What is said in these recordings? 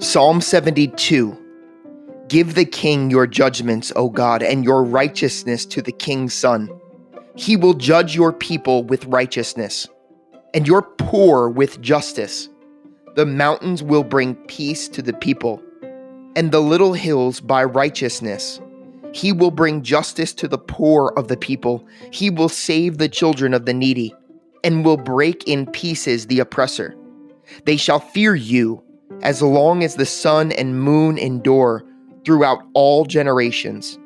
Psalm 72 Give the king your judgments, O God, and your righteousness to the king's son. He will judge your people with righteousness, and your poor with justice. The mountains will bring peace to the people, and the little hills by righteousness. He will bring justice to the poor of the people. He will save the children of the needy, and will break in pieces the oppressor. They shall fear you as long as the sun and moon endure throughout all generations.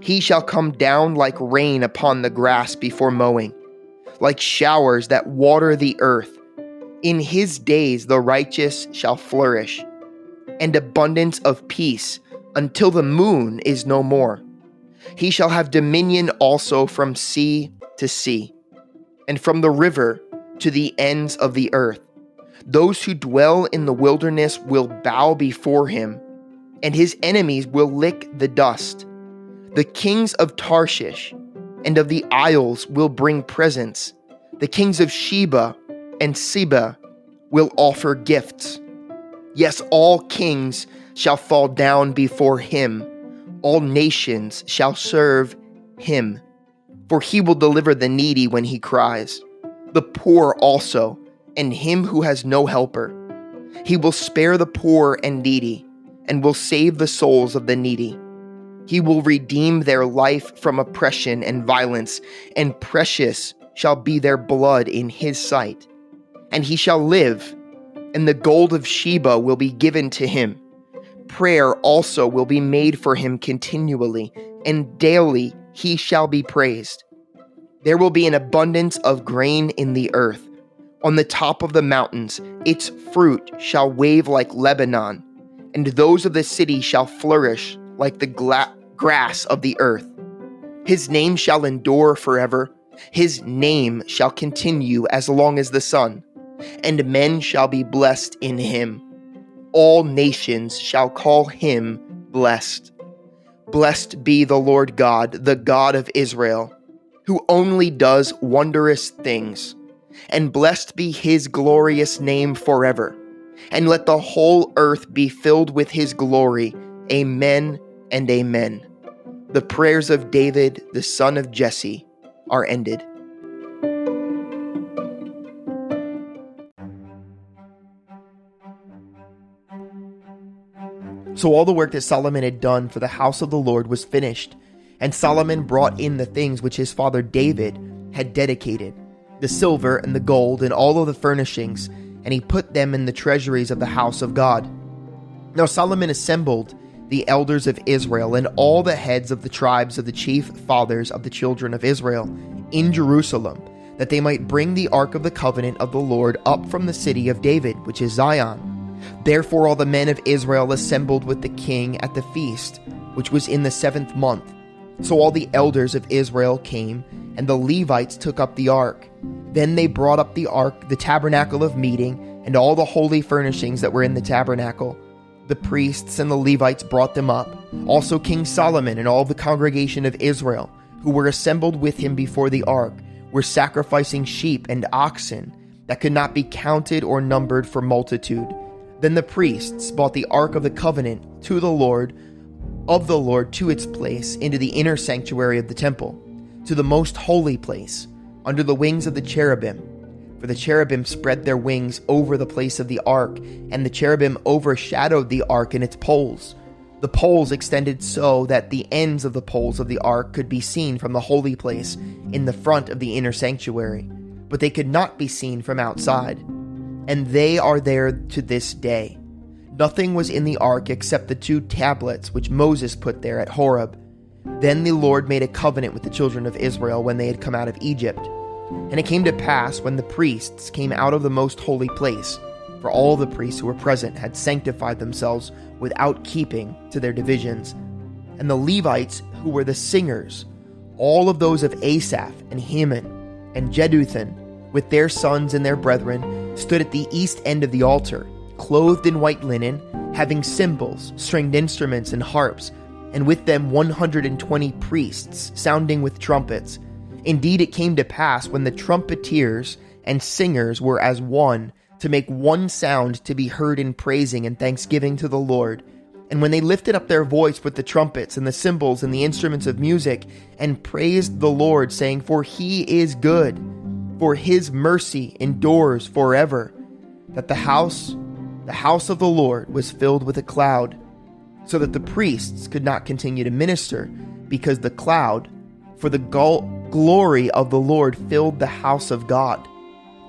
He shall come down like rain upon the grass before mowing, like showers that water the earth. In his days the righteous shall flourish, and abundance of peace until the moon is no more. He shall have dominion also from sea to sea, and from the river to the ends of the earth. Those who dwell in the wilderness will bow before him, and his enemies will lick the dust. The kings of Tarshish and of the isles will bring presents. The kings of Sheba and Seba will offer gifts. Yes, all kings shall fall down before him, all nations shall serve him. For he will deliver the needy when he cries, the poor also and him who has no helper. He will spare the poor and needy, and will save the souls of the needy. He will redeem their life from oppression and violence, and precious shall be their blood in his sight. And he shall live, and the gold of Sheba will be given to him. Prayer also will be made for him continually, and daily he shall be praised. There will be an abundance of grain in the earth on the top of the mountains, its fruit shall wave like Lebanon, and those of the city shall flourish like the gla- grass of the earth. His name shall endure forever, his name shall continue as long as the sun, and men shall be blessed in him. All nations shall call him blessed. Blessed be the Lord God, the God of Israel, who only does wondrous things and blessed be his glorious name forever. And let the whole earth be filled with his glory. Amen and amen. The prayers of David, the son of Jesse, are ended. So all the work that Solomon had done for the house of the Lord was finished, and Solomon brought in the things which his father David had dedicated the silver and the gold and all of the furnishings, and he put them in the treasuries of the house of God. Now Solomon assembled the elders of Israel and all the heads of the tribes of the chief fathers of the children of Israel in Jerusalem, that they might bring the ark of the covenant of the Lord up from the city of David, which is Zion. Therefore all the men of Israel assembled with the king at the feast, which was in the seventh month. So all the elders of Israel came, and the Levites took up the ark. Then they brought up the ark, the tabernacle of meeting, and all the holy furnishings that were in the tabernacle. The priests and the Levites brought them up. Also King Solomon and all the congregation of Israel, who were assembled with him before the ark, were sacrificing sheep and oxen that could not be counted or numbered for multitude. Then the priests brought the ark of the covenant to the Lord of the Lord to its place into the inner sanctuary of the temple, to the most holy place under the wings of the cherubim. For the cherubim spread their wings over the place of the ark, and the cherubim overshadowed the ark and its poles. The poles extended so that the ends of the poles of the ark could be seen from the holy place in the front of the inner sanctuary, but they could not be seen from outside. And they are there to this day. Nothing was in the ark except the two tablets which Moses put there at Horeb. Then the Lord made a covenant with the children of Israel when they had come out of Egypt. And it came to pass when the priests came out of the most holy place, for all the priests who were present had sanctified themselves without keeping to their divisions. And the Levites, who were the singers, all of those of Asaph and Heman and Jeduthun, with their sons and their brethren, stood at the east end of the altar, clothed in white linen, having cymbals, stringed instruments, and harps, and with them 120 priests, sounding with trumpets Indeed, it came to pass when the trumpeters and singers were as one to make one sound to be heard in praising and thanksgiving to the Lord. And when they lifted up their voice with the trumpets and the cymbals and the instruments of music and praised the Lord, saying, For he is good, for his mercy endures forever, that the house, the house of the Lord, was filled with a cloud, so that the priests could not continue to minister, because the cloud, for the glory of the Lord, filled the house of God.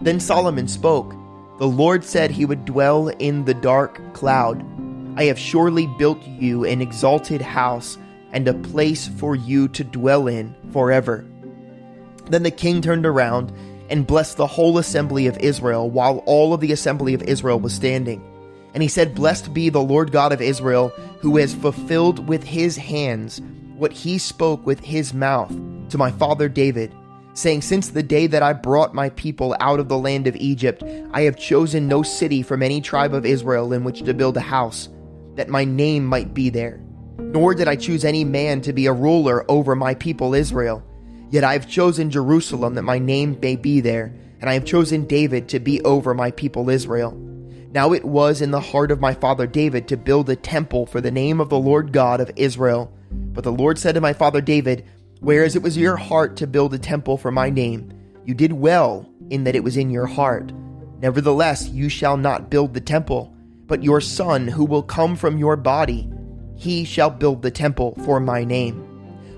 Then Solomon spoke. The Lord said he would dwell in the dark cloud. I have surely built you an exalted house and a place for you to dwell in forever. Then the king turned around and blessed the whole assembly of Israel while all of the assembly of Israel was standing. And he said, Blessed be the Lord God of Israel, who has fulfilled with his hands what he spoke with his mouth to my father David saying, Since the day that I brought my people out of the land of Egypt, I have chosen no city from any tribe of Israel in which to build a house, that my name might be there. Nor did I choose any man to be a ruler over my people Israel. Yet I have chosen Jerusalem that my name may be there, and I have chosen David to be over my people Israel. Now it was in the heart of my father David to build a temple for the name of the Lord God of Israel. But the Lord said to my father David, Whereas it was your heart to build a temple for my name, you did well in that it was in your heart. Nevertheless, you shall not build the temple, but your son, who will come from your body, he shall build the temple for my name.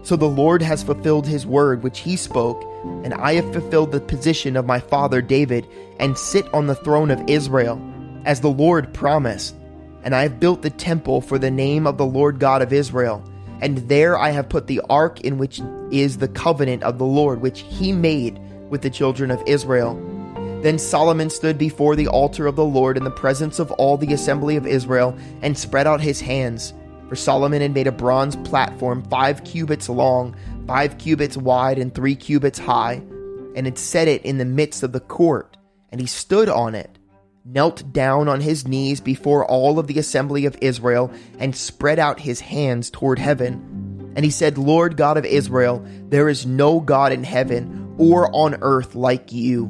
So the Lord has fulfilled his word which he spoke, and I have fulfilled the position of my father David, and sit on the throne of Israel, as the Lord promised. And I have built the temple for the name of the Lord God of Israel and there I have put the ark in which is the covenant of the Lord, which he made with the children of Israel. Then Solomon stood before the altar of the Lord in the presence of all the assembly of Israel and spread out his hands. For Solomon had made a bronze platform five cubits long, five cubits wide, and three cubits high, and had set it in the midst of the court. And he stood on it knelt down on his knees before all of the assembly of Israel, and spread out his hands toward heaven. And he said, Lord God of Israel, there is no God in heaven or on earth like you,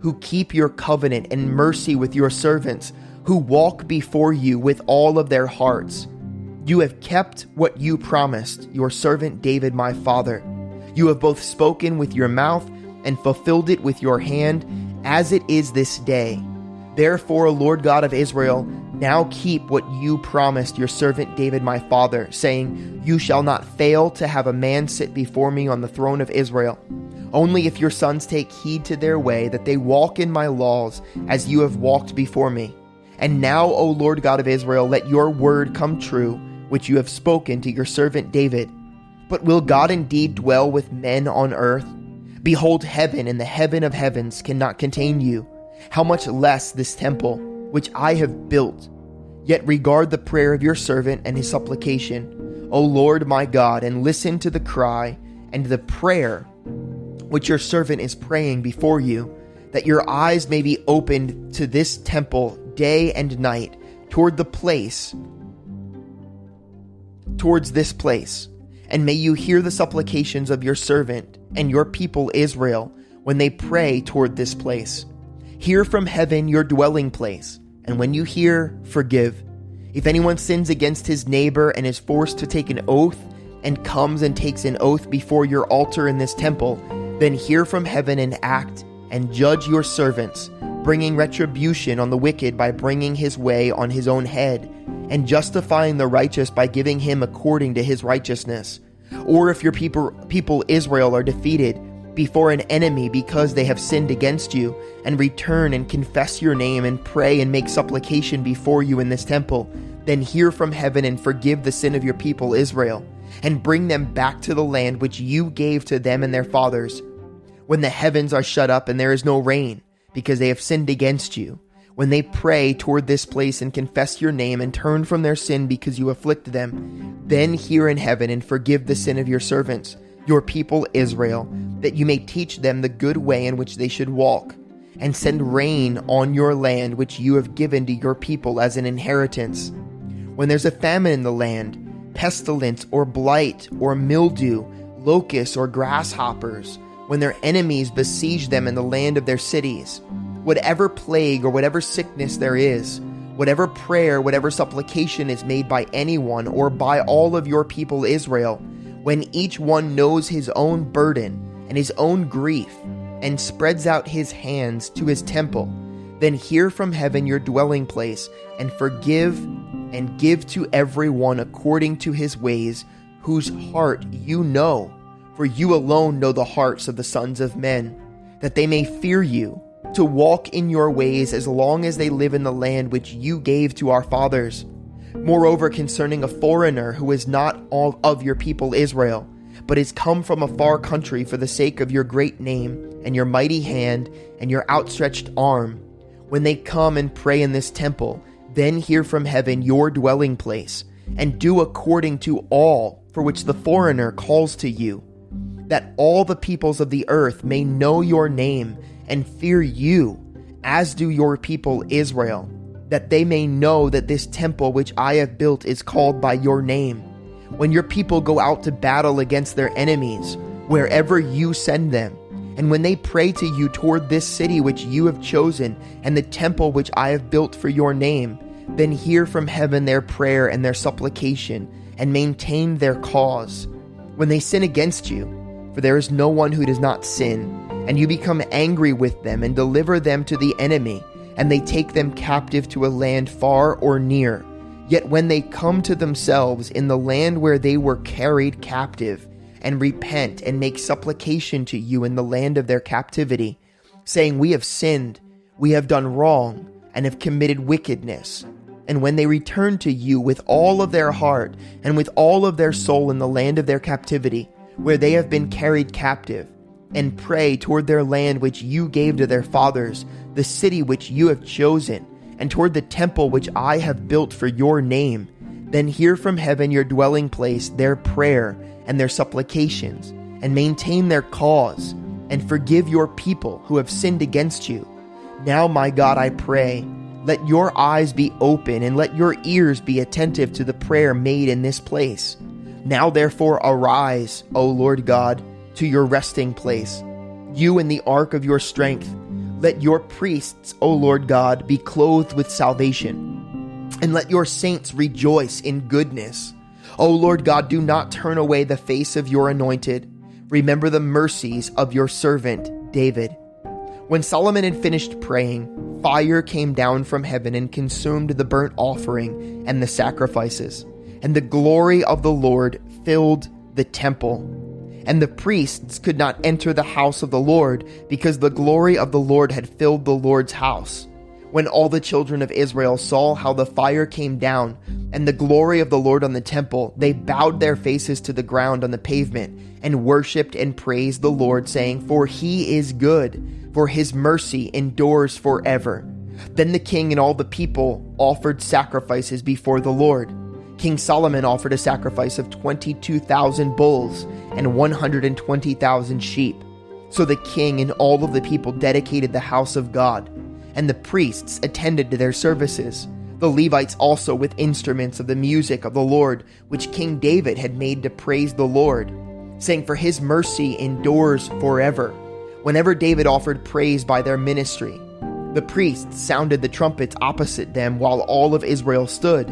who keep your covenant and mercy with your servants, who walk before you with all of their hearts. You have kept what you promised your servant David my father. You have both spoken with your mouth and fulfilled it with your hand, as it is this day. Therefore, Lord God of Israel, now keep what you promised your servant David my father, saying, You shall not fail to have a man sit before me on the throne of Israel. Only if your sons take heed to their way, that they walk in my laws, as you have walked before me. And now, O Lord God of Israel, let your word come true, which you have spoken to your servant David. But will God indeed dwell with men on earth? Behold, heaven and the heaven of heavens cannot contain you how much less this temple, which I have built. Yet regard the prayer of your servant and his supplication, O Lord my God, and listen to the cry and the prayer which your servant is praying before you, that your eyes may be opened to this temple day and night toward the place, towards this place. And may you hear the supplications of your servant and your people Israel when they pray toward this place. Hear from heaven your dwelling place, and when you hear, forgive. If anyone sins against his neighbor and is forced to take an oath, and comes and takes an oath before your altar in this temple, then hear from heaven and act, and judge your servants, bringing retribution on the wicked by bringing his way on his own head, and justifying the righteous by giving him according to his righteousness. Or if your people, people Israel are defeated, before an enemy because they have sinned against you, and return and confess your name and pray and make supplication before you in this temple, then hear from heaven and forgive the sin of your people Israel, and bring them back to the land which you gave to them and their fathers. When the heavens are shut up and there is no rain, because they have sinned against you, when they pray toward this place and confess your name and turn from their sin because you afflict them, then hear in heaven and forgive the sin of your servants your people Israel, that you may teach them the good way in which they should walk, and send rain on your land which you have given to your people as an inheritance. When there's a famine in the land, pestilence or blight or mildew, locusts or grasshoppers, when their enemies besiege them in the land of their cities. Whatever plague or whatever sickness there is, whatever prayer, whatever supplication is made by anyone or by all of your people Israel, when each one knows his own burden and his own grief, and spreads out his hands to his temple, then hear from heaven your dwelling place, and forgive and give to everyone according to his ways, whose heart you know. For you alone know the hearts of the sons of men, that they may fear you to walk in your ways as long as they live in the land which you gave to our fathers. Moreover, concerning a foreigner who is not all of your people Israel, but is come from a far country for the sake of your great name, and your mighty hand, and your outstretched arm, when they come and pray in this temple, then hear from heaven your dwelling place, and do according to all for which the foreigner calls to you, that all the peoples of the earth may know your name and fear you, as do your people Israel, that they may know that this temple which I have built is called by your name. When your people go out to battle against their enemies, wherever you send them, and when they pray to you toward this city which you have chosen, and the temple which I have built for your name, then hear from heaven their prayer and their supplication, and maintain their cause. When they sin against you, for there is no one who does not sin, and you become angry with them and deliver them to the enemy, and they take them captive to a land far or near. Yet when they come to themselves in the land where they were carried captive, and repent and make supplication to you in the land of their captivity, saying, We have sinned, we have done wrong, and have committed wickedness. And when they return to you with all of their heart and with all of their soul in the land of their captivity, where they have been carried captive, and pray toward their land which you gave to their fathers, the city which you have chosen, and toward the temple which I have built for your name. Then hear from heaven your dwelling place their prayer and their supplications, and maintain their cause, and forgive your people who have sinned against you. Now, my God, I pray, let your eyes be open, and let your ears be attentive to the prayer made in this place. Now, therefore, arise, O Lord God to your resting place, you in the ark of your strength. Let your priests, O Lord God, be clothed with salvation, and let your saints rejoice in goodness. O Lord God, do not turn away the face of your anointed. Remember the mercies of your servant David. When Solomon had finished praying, fire came down from heaven and consumed the burnt offering and the sacrifices, and the glory of the Lord filled the temple and the priests could not enter the house of the Lord, because the glory of the Lord had filled the Lord's house. When all the children of Israel saw how the fire came down, and the glory of the Lord on the temple, they bowed their faces to the ground on the pavement, and worshipped and praised the Lord, saying, For he is good, for his mercy endures forever. Then the king and all the people offered sacrifices before the Lord. King Solomon offered a sacrifice of 22,000 bulls and 120,000 sheep. So the king and all of the people dedicated the house of God, and the priests attended to their services. The Levites also with instruments of the music of the Lord, which King David had made to praise the Lord, saying, For his mercy endures forever. Whenever David offered praise by their ministry, the priests sounded the trumpets opposite them while all of Israel stood.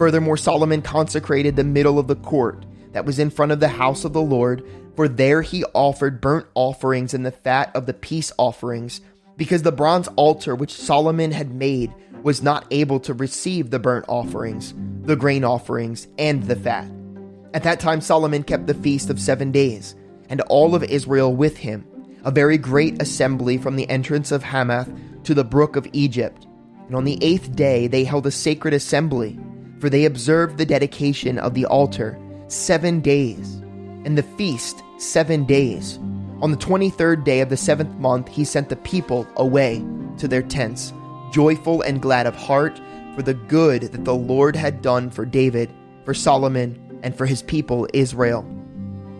Furthermore, Solomon consecrated the middle of the court that was in front of the house of the Lord, for there he offered burnt offerings and the fat of the peace offerings, because the bronze altar which Solomon had made was not able to receive the burnt offerings, the grain offerings, and the fat. At that time, Solomon kept the feast of seven days, and all of Israel with him, a very great assembly from the entrance of Hamath to the brook of Egypt. And on the eighth day, they held a sacred assembly for they observed the dedication of the altar seven days, and the feast seven days. On the 23rd day of the seventh month, he sent the people away to their tents, joyful and glad of heart for the good that the Lord had done for David, for Solomon, and for his people Israel.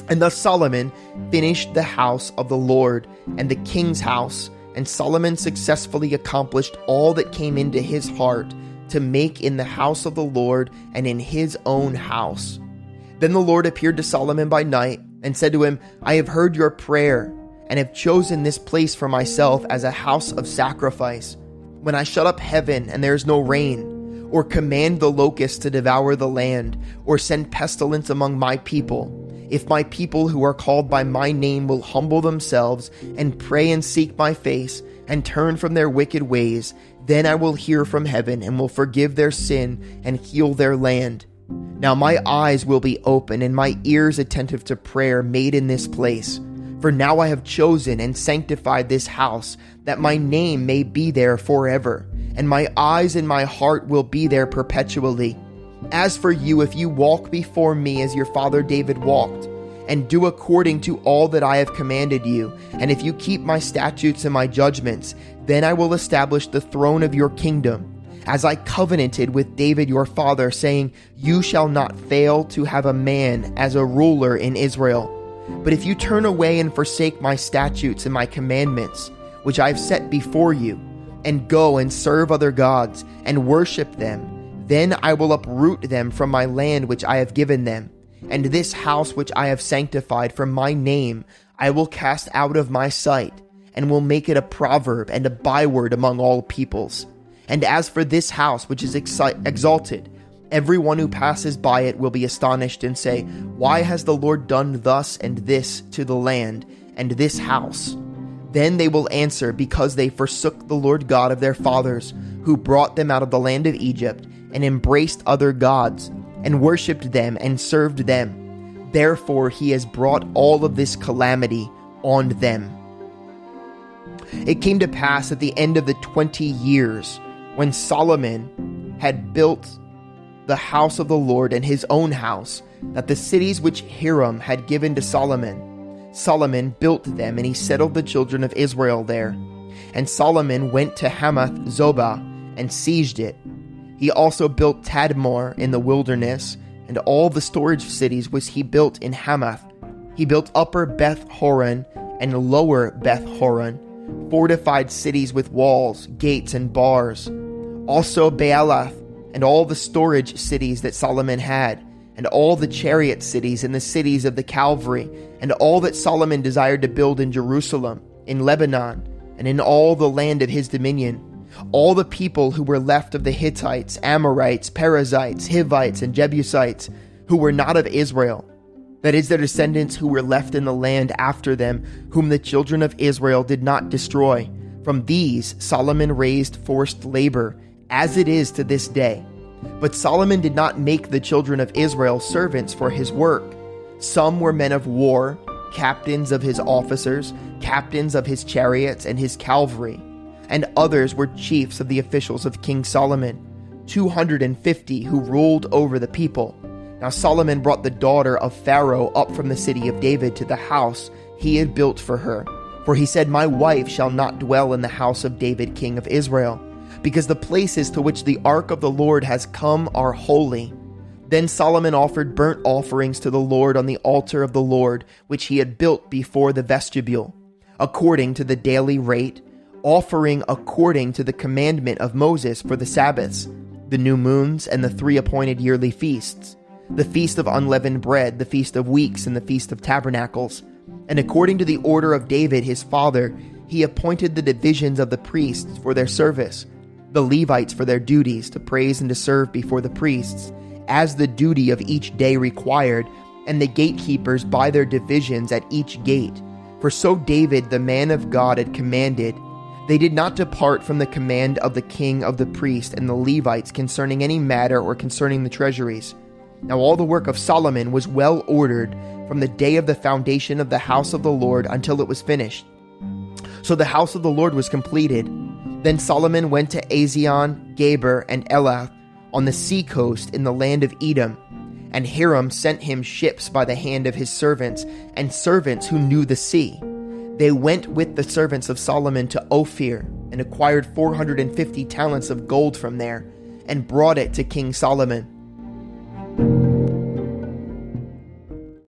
And thus Solomon finished the house of the Lord and the king's house, and Solomon successfully accomplished all that came into his heart to make in the house of the Lord and in his own house. Then the Lord appeared to Solomon by night and said to him, I have heard your prayer and have chosen this place for myself as a house of sacrifice. When I shut up heaven and there is no rain, or command the locusts to devour the land, or send pestilence among my people, if my people who are called by my name will humble themselves and pray and seek my face and turn from their wicked ways, then I will hear from heaven and will forgive their sin and heal their land. Now my eyes will be open and my ears attentive to prayer made in this place. For now I have chosen and sanctified this house, that my name may be there forever, and my eyes and my heart will be there perpetually. As for you, if you walk before me as your father David walked, and do according to all that I have commanded you, and if you keep my statutes and my judgments, then I will establish the throne of your kingdom, as I covenanted with David your father, saying, You shall not fail to have a man as a ruler in Israel. But if you turn away and forsake my statutes and my commandments, which I have set before you, and go and serve other gods and worship them, then I will uproot them from my land which I have given them, and this house which I have sanctified for my name I will cast out of my sight, and will make it a proverb and a byword among all peoples. And as for this house which is exalted, Everyone who passes by it will be astonished and say, Why has the Lord done thus and this to the land and this house? Then they will answer, Because they forsook the Lord God of their fathers, who brought them out of the land of Egypt, and embraced other gods, and worshipped them and served them. Therefore he has brought all of this calamity on them. It came to pass at the end of the twenty years, when Solomon had built the house of the Lord and his own house, that the cities which Hiram had given to Solomon, Solomon built them, and he settled the children of Israel there. And Solomon went to Hamath Zobah and seized it. He also built Tadmor in the wilderness, and all the storage cities which he built in Hamath. He built upper Beth Horon and lower Beth Horon, fortified cities with walls, gates, and bars. Also Baalath and all the storage cities that Solomon had, and all the chariot cities and the cities of the Calvary, and all that Solomon desired to build in Jerusalem, in Lebanon, and in all the land of his dominion. All the people who were left of the Hittites, Amorites, Perizzites, Hivites, and Jebusites, who were not of Israel, that is, their descendants who were left in the land after them, whom the children of Israel did not destroy. From these Solomon raised forced labor as it is to this day. But Solomon did not make the children of Israel servants for his work. Some were men of war, captains of his officers, captains of his chariots and his cavalry, and others were chiefs of the officials of King Solomon, 250 who ruled over the people. Now Solomon brought the daughter of Pharaoh up from the city of David to the house he had built for her. For he said, My wife shall not dwell in the house of David, king of Israel because the places to which the ark of the Lord has come are holy. Then Solomon offered burnt offerings to the Lord on the altar of the Lord, which he had built before the vestibule, according to the daily rate, offering according to the commandment of Moses for the Sabbaths, the new moons, and the three appointed yearly feasts, the feast of unleavened bread, the feast of weeks, and the feast of tabernacles. And according to the order of David his father, he appointed the divisions of the priests for their service the Levites for their duties to praise and to serve before the priests, as the duty of each day required, and the gatekeepers by their divisions at each gate. For so David, the man of God, had commanded. They did not depart from the command of the king of the priest and the Levites concerning any matter or concerning the treasuries. Now all the work of Solomon was well ordered from the day of the foundation of the house of the Lord until it was finished. So the house of the Lord was completed then Solomon went to Ezion, Geber, and Elath on the sea coast in the land of Edom. And Hiram sent him ships by the hand of his servants, and servants who knew the sea. They went with the servants of Solomon to Ophir, and acquired 450 talents of gold from there, and brought it to King Solomon.